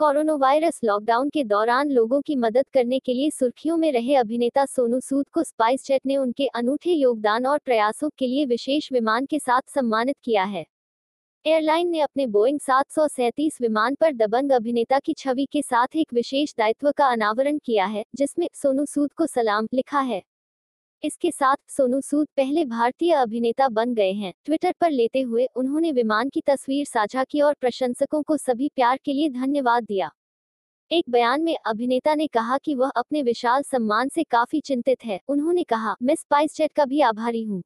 Corona virus lockdown के दौरान लोगों की मदद करने के लिए सुर्खियों में रहे अभिनेता सोनू सूद को स्पाइस जेट ने उनके अनूठे योगदान और प्रयासों के लिए विशेष विमान के साथ सम्मानित किया है। एयरलाइन ने अपने बोइंग सात सौ सैंतीस विमान पर दबंग अभिनेता की छवि के साथ एक विशेष दायित्व का अनावरण किया है, जिसमें सोनू सूद को सलाम लिखा है। इसके साथ सोनू सूद पहले भारतीय अभिनेता बन गए हैं। ट्विटर पर लेते हुए उन्होंने विमान की तस्वीर साझा की और प्रशंसकों को सभी प्यार के लिए धन्यवाद दिया। एक बयान में अभिनेता ने कहा कि वह अपने विशाल सम्मान से काफ़ी चिंतित है। उन्होंने कहा, मैं स्पाइस जेट का भी आभारी हूँ।